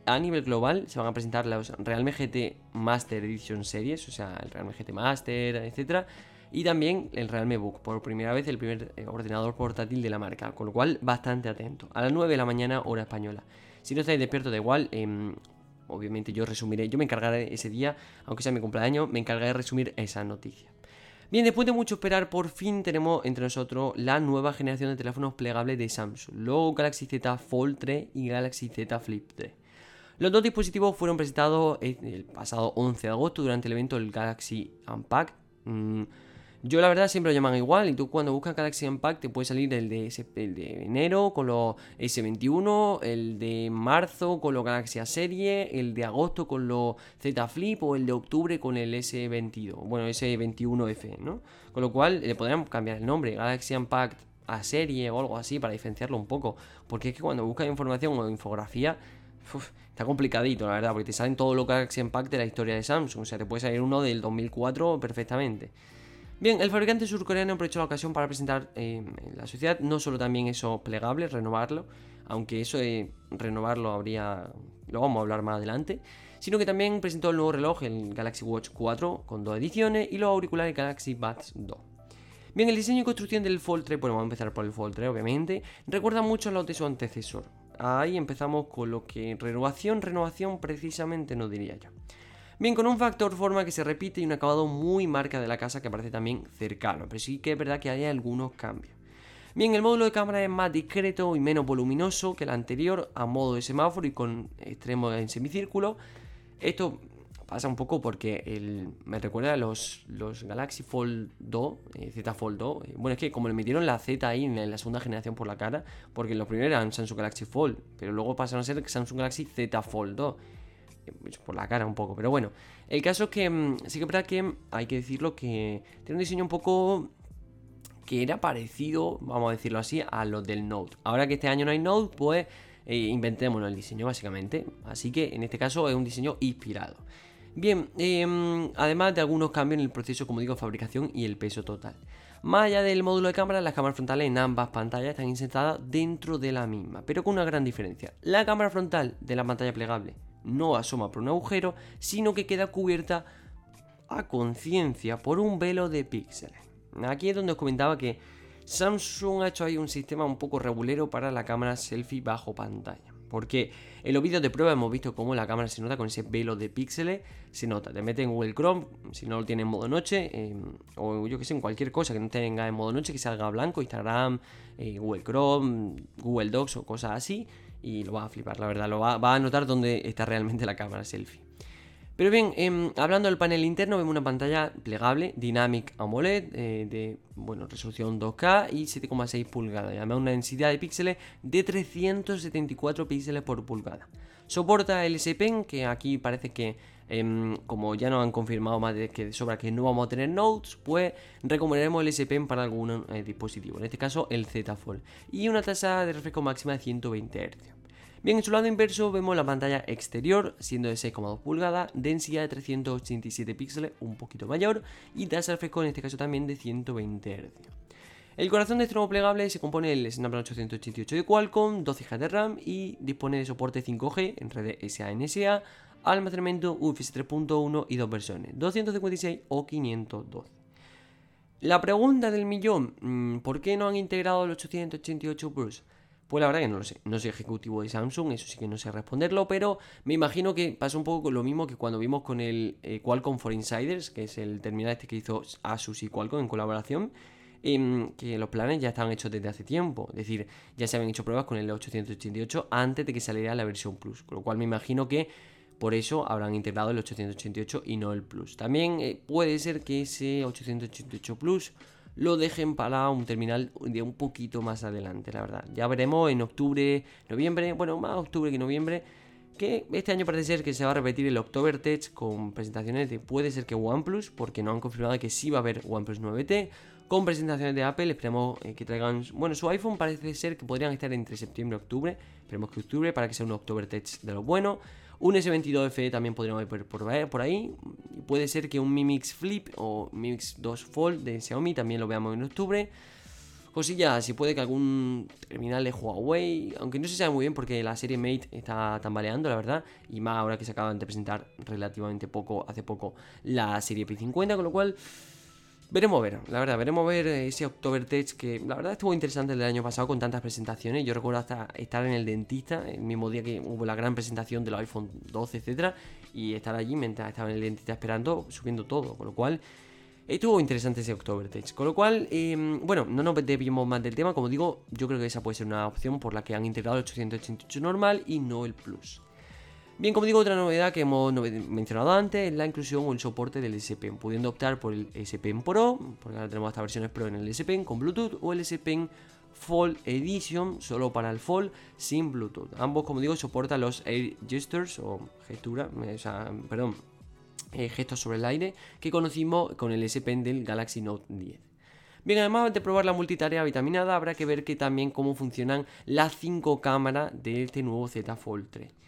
a nivel global se van a presentar los Realme GT Master Edition Series, o sea, el Realme GT Master, etcétera, y también el Realme Book, por primera vez el primer eh, ordenador portátil de la marca, con lo cual bastante atento. A las 9 de la mañana, hora española. Si no estáis despiertos, da igual, eh, obviamente yo resumiré, yo me encargaré ese día, aunque sea mi cumpleaños, me encargaré de resumir esa noticia. Bien, después de mucho esperar, por fin tenemos entre nosotros la nueva generación de teléfonos plegables de Samsung, los Galaxy Z Fold 3 y Galaxy Z Flip 3. Los dos dispositivos fueron presentados el pasado 11 de agosto durante el evento del Galaxy Unpacked. Mm, yo la verdad siempre lo llaman igual y tú cuando buscas Galaxy Unpacked te puede salir el de, el de enero con los S21, el de marzo con los Galaxy A serie, el de agosto con los Z Flip o el de octubre con el S22, bueno S21F, ¿no? Con lo cual le podríamos cambiar el nombre, Galaxy Unpacked A serie o algo así para diferenciarlo un poco, porque es que cuando buscas información o infografía está complicadito, la verdad, porque te salen todos los Galaxy Unpacked de la historia de Samsung. O sea, te puede salir uno del 2004 perfectamente. Bien, el fabricante surcoreano aprovechó la ocasión para presentar eh, en la sociedad no solo también eso plegable, renovarlo, aunque eso de renovarlo habría, lo vamos a hablar más adelante, sino que también presentó el nuevo reloj, el Galaxy Watch 4, con dos ediciones, y los auriculares Galaxy Buds 2. Bien, el diseño y construcción del Fold 3, bueno, vamos a empezar por el Fold 3, obviamente, recuerda mucho a los de su antecesor. Ahí empezamos con lo que renovación, renovación precisamente no diría yo. Bien, con un factor forma que se repite y un acabado muy marca de la casa que parece también cercano, pero sí que es verdad que hay algunos cambios. Bien, el módulo de cámara es más discreto y menos voluminoso que el anterior, a modo de semáforo y con extremo en semicírculo. Esto pasa un poco porque me recuerda a los, los Galaxy Fold 2, eh, Z Fold 2. Eh, bueno, es que como le metieron la Z ahí en la segunda generación por la cara, porque los primeros eran Samsung Galaxy Fold, pero luego pasaron a ser Samsung Galaxy Z Fold 2 por la cara un poco, pero bueno. El caso es que mm, sí que es verdad que hay que decirlo que tiene un diseño un poco que era parecido, vamos a decirlo así, a los del Note. Ahora que este año no hay Note, pues eh, inventémonos el diseño básicamente. Así que en este caso es un diseño inspirado. Bien, em, además de algunos cambios en el proceso, como digo, fabricación y el peso total. Más allá del módulo de cámara, las cámaras frontales en ambas pantallas están insertadas dentro de la misma, pero con una gran diferencia. La cámara frontal de la pantalla plegable no asoma por un agujero, sino que queda cubierta a conciencia por un velo de píxeles. Aquí es donde os comentaba que Samsung ha hecho ahí un sistema un poco regulero para la cámara selfie bajo pantalla. Porque en los vídeos de prueba hemos visto cómo la cámara se nota con ese velo de píxeles. Se nota, te mete en Google Chrome, si no lo tiene en modo noche, o yo que sé, en cualquier cosa que no tenga en modo noche, que salga blanco, Instagram, eh, Google Chrome, Google Docs o cosas así y lo va a flipar, la verdad, lo va, a notar dónde está realmente la cámara selfie. Pero bien, em, hablando del panel interno, vemos una pantalla plegable, Dynamic AMOLED, eh, de bueno, resolución 2K y 7,6 pulgadas, y además una densidad de píxeles de 374 píxeles por pulgada. Soporta el S Pen, que aquí parece que, em, como ya nos han confirmado más de que sobra que no vamos a tener notes, pues recomendaremos el S Pen para algún eh, dispositivo, en este caso el Z Fold, y una tasa de refresco máxima de 120 Hz. Bien, en su lado inverso vemos la pantalla exterior, siendo de 6,2 pulgadas, densidad de 387 píxeles, un poquito mayor, y tasa refresco en este caso también de 120 Hz. El corazón de este nuevo plegable se compone del Snapdragon 888 de Qualcomm, 12 GB de RAM y dispone de soporte 5G en red SA-NSA, almacenamiento UFS 3.1 y dos versiones, 256 o 512. La pregunta del millón, mm, ¿por qué no han integrado el 888 Plus? Pues la verdad que no lo sé. No soy ejecutivo de Samsung, eso sí que no sé responderlo, pero me imagino que pasa un poco lo mismo que cuando vimos con el eh, Qualcomm for Insiders, que es el terminal este que hizo Asus y Qualcomm en colaboración, em, que los planes ya estaban hechos desde hace tiempo. Es decir, ya se habían hecho pruebas con el 888 antes de que saliera la versión Plus. Con lo cual me imagino que por eso habrán integrado el 888 y no el Plus. También eh, puede ser que ese 888 Plus lo dejen para un terminal de un poquito más adelante, la verdad. Ya veremos en octubre, noviembre, bueno, más octubre que noviembre, que este año parece ser que se va a repetir el October Tech con presentaciones de puede ser que OnePlus, porque no han confirmado que sí va a haber OnePlus 9T, con presentaciones de Apple, esperemos eh, que traigan, bueno, su iPhone parece ser que podrían estar entre septiembre y octubre, esperemos que octubre para que sea un October Tech de lo bueno. Un S22 FE también podríamos ver por, ahí. Puede ser que un Mi Mix Flip o Mi Mix 2 Fold de Xiaomi también lo veamos en octubre. Cosilla, si puede que algún terminal de Huawei, aunque no se sabe muy bien porque la serie Mate está tambaleando, la verdad, y más ahora que se acaban de presentar relativamente poco, hace poco, la serie P50, con lo cual Veremos ver, la verdad, veremos ver ese Oktobertech que la verdad estuvo interesante el año pasado con tantas presentaciones. Yo recuerdo hasta estar en el dentista el mismo día que hubo la gran presentación del iPhone 12, etcétera, y estar allí mientras estaba en el dentista esperando, subiendo todo, con lo cual estuvo interesante ese Oktobertech. Con lo cual, em, bueno, no nos debimos más del tema, como digo, yo creo que esa puede ser una opción por la que han integrado el 888 normal y no el Plus. Bien, como digo, otra novedad que hemos mencionado antes es la inclusión o el soporte del S Pen, pudiendo optar por el S Pen Pro, porque ahora tenemos estas versiones Pro en el S Pen con Bluetooth, o el S Pen Fall Edition, solo para el Fall, sin Bluetooth. Ambos, como digo, soportan los Air Gestures o gestura, o sea, perdón, eh, gestos sobre el aire que conocimos con el S Pen del Galaxy Note 10. Bien, además de probar la multitarea vitaminada, habrá que ver que también cómo funcionan las 5 cámaras de este nuevo Z Fold 3.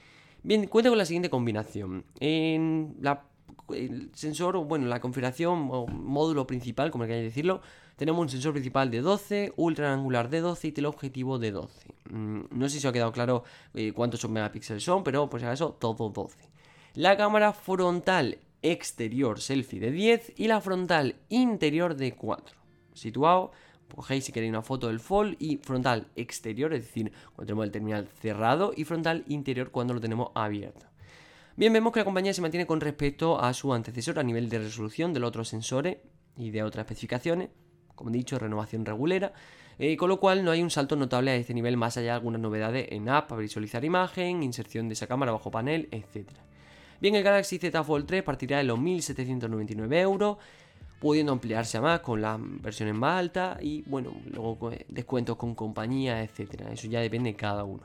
Bien, cuenta con la siguiente combinación. En la, el sensor, bueno, la configuración o módulo principal, como queráis decirlo, tenemos un sensor principal de 12, ultra angular de 12 y teleobjetivo de 12. Mm, no sé si os ha quedado claro eh, cuántos megapíxeles son, pero si acaso, todo 12. La cámara frontal exterior selfie de 10 y la frontal interior de 4. Situado Cogéis si queréis una foto del fall y frontal exterior, es decir, cuando tenemos el terminal cerrado y frontal interior cuando lo tenemos abierto. Bien, vemos que la compañía se mantiene con respecto a su antecesor a nivel de resolución de los otros sensores y de otras especificaciones, como he dicho, renovación regulera, eh, con lo cual no hay un salto notable a este nivel más allá de algunas novedades en app para visualizar imagen, inserción de esa cámara bajo panel, etc. Bien, el Galaxy Z Fold 3 partirá de los 1.799 euros pudiendo ampliarse a más con las versiones más altas y bueno, luego descuentos con compañía, etcétera. Eso ya depende de cada uno.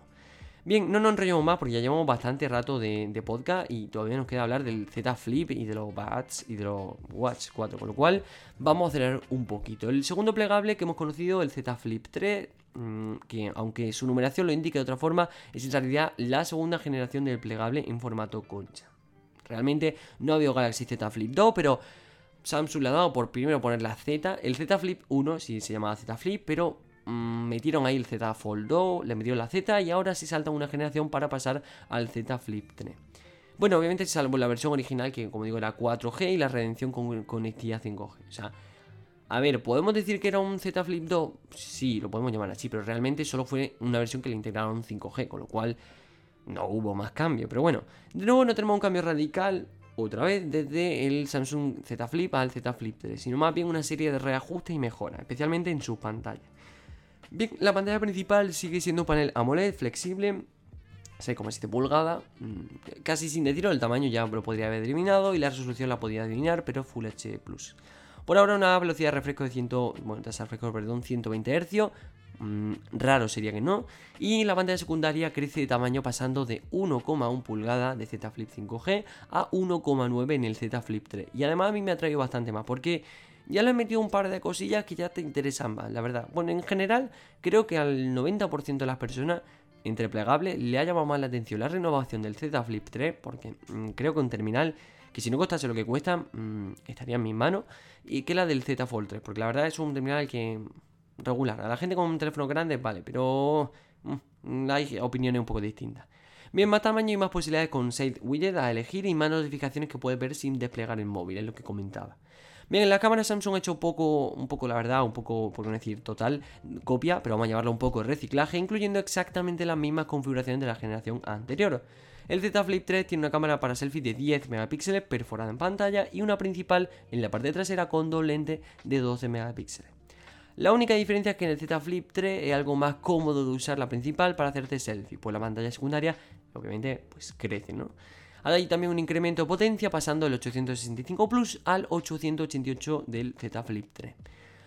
Bien, no nos enrollamos más porque ya llevamos bastante rato de, podcast y todavía nos queda hablar del Z Flip y de los Bats y de los Watch 4, con lo cual vamos a acelerar un poquito. El segundo plegable que hemos conocido, el Z Flip 3, mm, que aunque su numeración lo indique de otra forma, es en realidad la segunda generación del plegable en formato concha. Realmente no ha habido Galaxy Z Flip 2, pero Samsung le ha dado por primero poner la Z, el Z Flip 1, si se llamaba Z Flip, pero mm, metieron ahí el Z Fold 2, le metieron la Z y ahora sí salta una generación para pasar al Z Flip 3. Bueno, obviamente salvo la versión original que como digo era 4G y la redención con conectividad 5G. O sea, a ver, ¿podemos decir que era un Z Flip 2? Sí, lo podemos llamar así, pero realmente solo fue una versión que le integraron 5G, con lo cual no hubo más cambio. Pero bueno, de nuevo no tenemos un cambio radical otra vez desde el Samsung Z Flip al Z Flip 3, sino más bien una serie de reajustes y mejoras, especialmente en su pantalla. Bien, la pantalla principal sigue siendo un panel AMOLED flexible, 6,7 pulgadas, mm, casi sin decirlo, el tamaño ya lo podría haber eliminado y la resolución la podía adivinar, pero Full HD Plus. Por ahora una velocidad de refresco de 100, bueno, de refresco, perdón, 120 Hz, Mm, raro sería que no. Y la pantalla secundaria crece de tamaño pasando de 1,1 pulgada de Z Flip 5G a 1,9 en el Z Flip 3. Y además a mí me ha traído bastante más porque ya le he metido un par de cosillas que ya te interesan más, la verdad. Bueno, en general creo que al 90% de las personas entre plegables le ha llamado más la atención la renovación del Z Flip 3 porque mm, creo que un terminal que si no costase lo que cuesta mm, estaría en mis manos y que la del Z Fold 3 porque la verdad es un terminal que regular. A la gente con un teléfono grande, vale, pero mm, hay opiniones un poco distintas. Bien, más tamaño y más posibilidades con Save Widget a elegir y más notificaciones que puedes ver sin desplegar el móvil, es lo que comentaba. Bien, en la cámara Samsung ha hecho poco, un poco, la verdad, un poco, por no decir total, copia, pero vamos a llevarlo un poco de reciclaje, incluyendo exactamente las mismas configuraciones de la generación anterior. El Z Flip 3 tiene una cámara para selfie de 10 megapíxeles perforada en pantalla y una principal en la parte trasera con dos lentes de 12 megapíxeles. La única diferencia es que en el Z Flip 3 es algo más cómodo de usar la principal para hacerte selfie, pues la pantalla secundaria obviamente pues crece, ¿no? Hay también un incremento de potencia pasando del 865 Plus al 888 del Z Flip 3.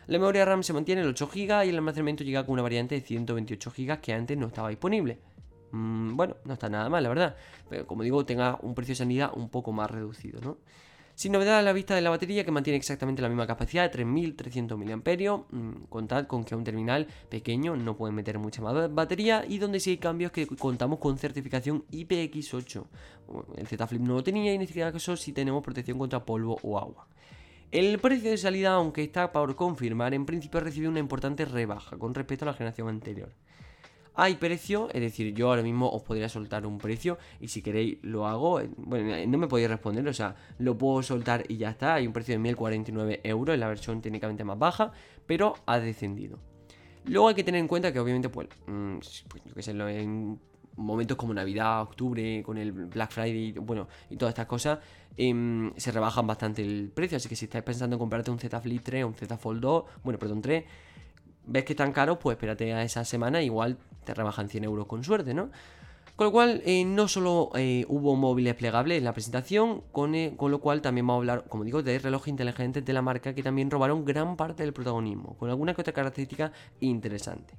La memoria RAM se mantiene en 8 GB y el almacenamiento llega con una variante de 128 GB que antes no estaba disponible. Mm, bueno, no está nada mal, la verdad. Pero como digo, tenga un precio de sanidad un poco más reducido, ¿no? Sin novedad a la vista de la batería que mantiene exactamente la misma capacidad de 3300 mAh. Contad con que un terminal pequeño no puede meter mucha más batería y donde sí hay cambios que contamos con certificación IPX8. El Z Flip no lo tenía y en este caso sí tenemos protección contra polvo o agua. El precio de salida, aunque está por confirmar, en principio ha recibido una importante rebaja con respecto a la generación anterior. Hay precio, es decir, yo ahora mismo os podría soltar un precio y si queréis lo hago. Eh, bueno, eh, no me podéis responder, o sea, lo puedo soltar y ya está. Hay un precio de 1049 euros en la versión técnicamente más baja, pero ha descendido. Luego hay que tener en cuenta que obviamente, pues, mm, pues yo qué sé, en momentos como Navidad, octubre, con el Black Friday, bueno, y todas estas cosas, em, se rebajan bastante el precio. Así que si estáis pensando en comprarte un Z Flip 3 o un Z Fold 2, bueno, perdón, 3, ves que están caros, pues espérate a esa semana, igual te rebajan 100 euros con suerte, ¿no? Con lo cual, eh, no solo eh, hubo móviles plegables en la presentación, con, eh, con, lo cual también vamos a hablar, como digo, de relojes inteligentes de la marca que también robaron gran parte del protagonismo, con alguna que otra característica interesante.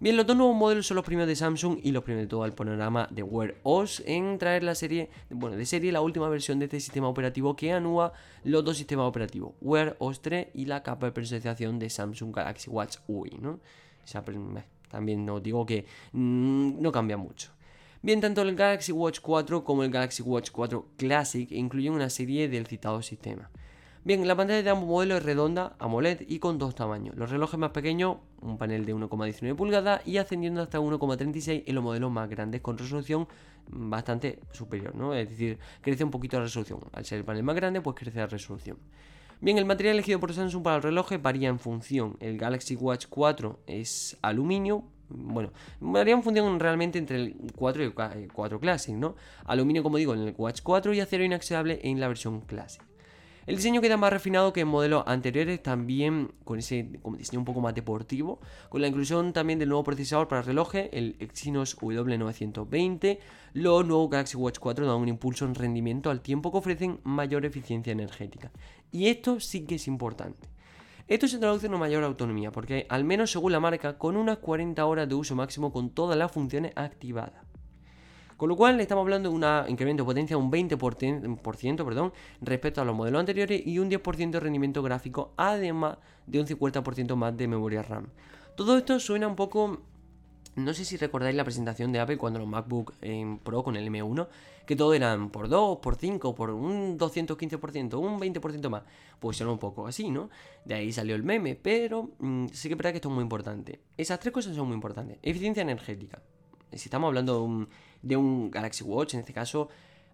Bien, los dos nuevos modelos son los primeros de Samsung y los primeros de todo el panorama de Wear OS en traer la serie, bueno, de serie la última versión de este sistema operativo que anúa los dos sistemas operativos, Wear OS 3 y la capa de personalización de Samsung Galaxy Watch UI, ¿no? También os digo que mm, no cambia mucho. Bien, tanto el Galaxy Watch 4 como el Galaxy Watch 4 Classic incluyen una serie del citado sistema. Bien, la pantalla de ambos modelos es redonda, AMOLED y con dos tamaños. Los relojes más pequeños, un panel de 1,19 pulgadas y ascendiendo hasta 1,36 en los modelos más grandes con resolución bastante superior, ¿no? Es decir, crece un poquito la resolución. Al ser el panel más grande, pues crece la resolución. Bien, el material elegido por Samsung para el reloj varía en función. El Galaxy Watch 4 es aluminio, bueno, varía en función realmente entre el 4 y el 4 Classic, ¿no? Aluminio, como digo, en el Watch 4 y acero inoxidable en la versión Classic. El diseño queda más refinado que en modelos anteriores, también con ese diseño un poco más deportivo, con la inclusión también del nuevo procesador para relojes, el Exynos W920. Los nuevos Galaxy Watch 4 dan un impulso en rendimiento al tiempo que ofrecen mayor eficiencia energética. Y esto sí que es importante. Esto se traduce en una mayor autonomía, porque al menos según la marca, con unas 40 horas de uso máximo con todas las funciones activadas. Con lo cual estamos hablando de un incremento de potencia un 20% perdón, respecto a los modelos anteriores y un 10% de rendimiento gráfico, además de un 50% más de memoria RAM. Todo esto suena un poco no sé si recordáis la presentación de Apple cuando los MacBook Pro con el M1, que todo eran por 2, por 5, por un 215%, un 20% más. Pues era un poco así, ¿no? De ahí salió el meme, pero mm, sí que es verdad que esto es muy importante. Esas tres cosas son muy importantes. Eficiencia energética. Si estamos hablando de un, de un Galaxy Watch, en este caso,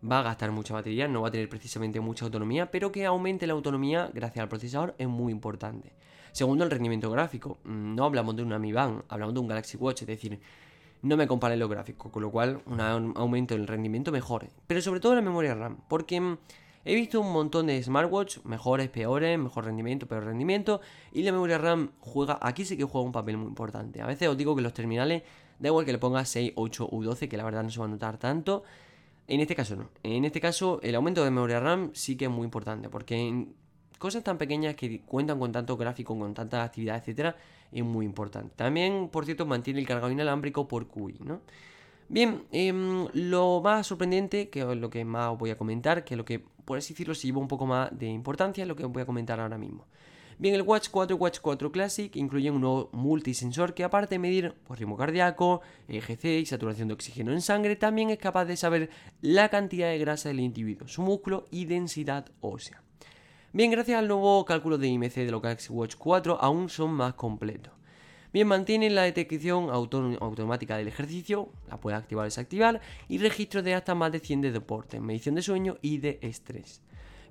va a gastar mucha batería, no va a tener precisamente mucha autonomía, pero que aumente la autonomía gracias al procesador es muy importante. Segundo, el rendimiento gráfico. Mm, no hablamos de una Mi Band, hablamos de un Galaxy Watch, es decir, no me compare lo gráfico, con lo cual un aumento del rendimiento mejor. Pero sobre todo la memoria RAM, porque mm, he visto un montón de smartwatch, mejores, peores, mejor rendimiento, peor rendimiento, y la memoria RAM juega, aquí sí que juega un papel muy importante. A veces os digo que los terminales, da igual que le ponga 6, 8 u 12, que la verdad no se va a notar tanto. En este caso no. En este caso el aumento de memoria RAM sí que es muy importante, porque cosas tan pequeñas que cuentan con tanto gráfico, con tanta actividad, etcétera, es muy importante. También, por cierto, mantiene el cargado inalámbrico por QI, ¿no? Bien, em, lo más sorprendente, que es lo que más os voy a comentar, que es lo que, por así decirlo, se lleva un poco más de importancia, es lo que os voy a comentar ahora mismo. Bien, el Watch 4 y Watch 4 Classic incluyen un nuevo multisensor que aparte de medir pues, ritmo cardíaco, EGC y saturación de oxígeno en sangre, también es capaz de saber la cantidad de grasa del individuo, su músculo y densidad ósea. Bien, gracias al nuevo cálculo de IMC de los Galaxy Watch 4 aún son más completos. Bien, mantienen la detección automática del ejercicio, la puede activar o desactivar, y registro de hasta más de 100 de deporte, medición de sueño y de estrés.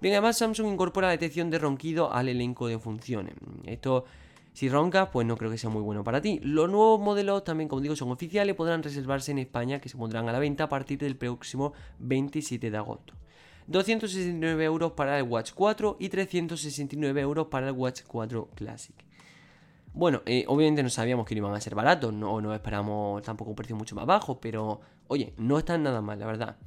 Bien, además Samsung incorpora la detección de ronquido al elenco de funciones. Esto, si roncas, pues no creo que sea muy bueno para ti. Los nuevos modelos también, como digo, son oficiales, podrán reservarse en España, que se pondrán a la venta a partir del próximo 27 de agosto. 269 euros para el Watch 4 y 369 euros para el Watch 4 Classic. Bueno, eh, obviamente no sabíamos que no iban a ser baratos, no, no esperamos tampoco un precio mucho más bajo, pero oye, no están nada mal, la verdad.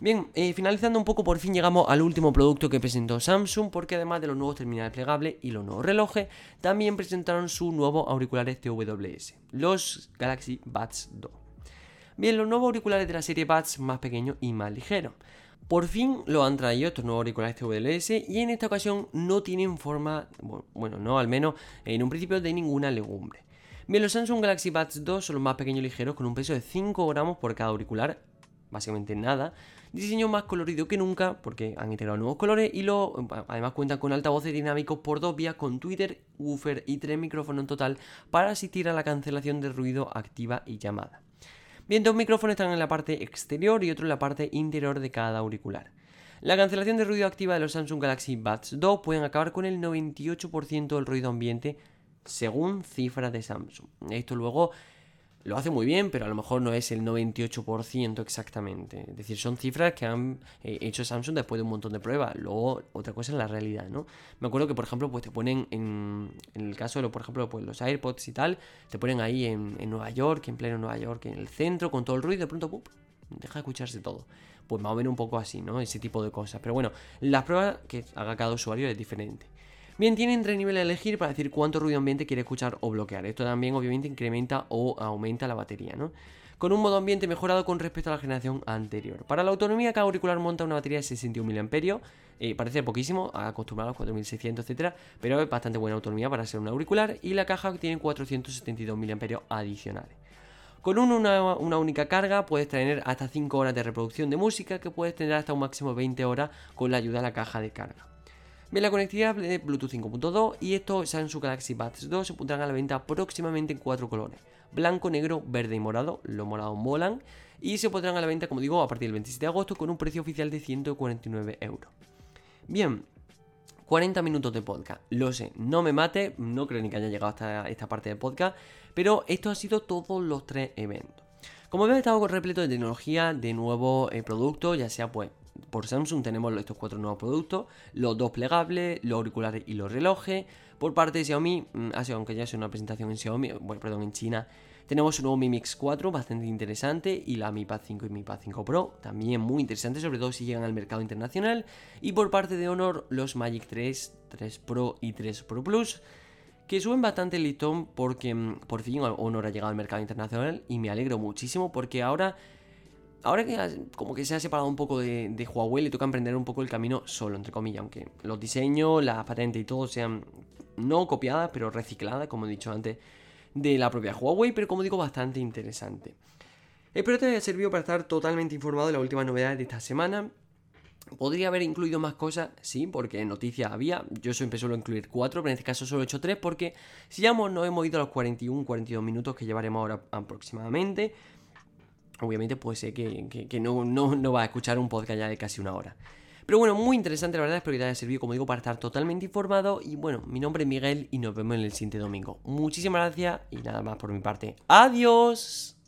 Bien, eh, finalizando un poco, por fin llegamos al último producto que presentó Samsung, porque además de los nuevos terminales plegables y los nuevos relojes, también presentaron sus nuevos auriculares TWS, los Galaxy Buds 2. Bien, los nuevos auriculares de la serie Buds más pequeños y más ligeros. Por fin lo han traído estos nuevos auriculares TWS y en esta ocasión no tienen forma, bueno, no al menos en un principio de ninguna legumbre. Bien, los Samsung Galaxy Buds 2 son los más pequeños y ligeros con un peso de 5 gramos por cada auricular, básicamente nada. Diseño más colorido que nunca porque han integrado nuevos colores y lo, además cuentan con altavoces dinámicos por dos vías con Twitter, woofer y tres micrófonos en total para asistir a la cancelación de ruido activa y llamada. Bien, dos micrófonos están en la parte exterior y otro en la parte interior de cada auricular. La cancelación de ruido activa de los Samsung Galaxy Buds 2 pueden acabar con el 98% del ruido ambiente según cifras de Samsung. Esto luego lo hace muy bien, pero a lo mejor no es el 98% exactamente. Es decir, son cifras que han eh, hecho Samsung después de un montón de pruebas. Luego, otra cosa es la realidad, ¿no? Me acuerdo que, por ejemplo, pues te ponen en, el caso de, por ejemplo, pues los AirPods y tal, te ponen ahí en, Nueva York, en pleno Nueva York, en el centro, con todo el ruido, de pronto, deja de escucharse todo. Pues más o menos un poco así, ¿no? Ese tipo de cosas. Pero bueno, las pruebas que haga cada usuario es diferente. Bien, tienen tres niveles a elegir para decir cuánto ruido ambiente quiere escuchar o bloquear. Esto también obviamente incrementa o aumenta la batería, ¿no? Con un modo ambiente mejorado con respecto a la generación anterior. Para la autonomía, cada auricular monta una batería de 61 mAh. Eh, parece poquísimo, acostumbrado a los 4600, etcétera, pero es bastante buena autonomía para ser un auricular. Y la caja tiene 472 mAh adicionales. Con una, una, única carga puedes tener hasta 5 horas de reproducción de música que puedes tener hasta un máximo de 20 horas con la ayuda de la caja de carga. Bien, la conectividad de Bluetooth 5.2 y estos Samsung Galaxy Buds 2 se pondrán a la venta próximamente en cuatro colores. Blanco, negro, verde y morado. Los morados molan. Y se pondrán a la venta, como digo, a partir del 27 de agosto con un precio oficial de 149 euros. Bien, 40 minutos de podcast. Lo sé, no me mate, no creo ni que haya llegado hasta esta parte del podcast, pero esto ha sido todos los tres eventos. Como veo, he estado repleto de tecnología, de nuevos eh, productos, ya sea pues por Samsung tenemos estos cuatro nuevos productos, los dos plegables, los auriculares y los relojes. Por parte de Xiaomi, mm, ha sido, aunque ya sea una presentación en Xiaomi, bueno, perdón, en China, tenemos un nuevo Mi Mix 4 bastante interesante y la Mi Pad 5 y Mi Pad 5 Pro también muy interesante, sobre todo si llegan al mercado internacional. Y por parte de Honor, los Magic 3, 3 Pro y 3 Pro Plus, que suben bastante el listón porque mm, por fin Honor ha llegado al mercado internacional y me alegro muchísimo porque ahora ahora que como que se ha separado un poco de, Huawei, le toca emprender un poco el camino solo, entre comillas, aunque los diseños, las patentes y todo sean no copiadas, pero recicladas, como he dicho antes, de la propia Huawei, pero como digo, bastante interesante. Espero te haya servido para estar totalmente informado de las últimas novedades de esta semana. Podría haber incluido más cosas, sí, porque noticias había. Yo siempre suelo incluir cuatro, pero en este caso solo he hecho tres, porque si ya no hemos ido a los 41-42 minutos que llevaremos ahora aproximadamente, obviamente puede ser que, no, no, no va a escuchar un podcast ya de casi una hora. Pero bueno, muy interesante la verdad, espero que te haya servido, como digo, para estar totalmente informado. Y bueno, mi nombre es Miguel y nos vemos en el siguiente domingo. Muchísimas gracias y nada más por mi parte. Adiós.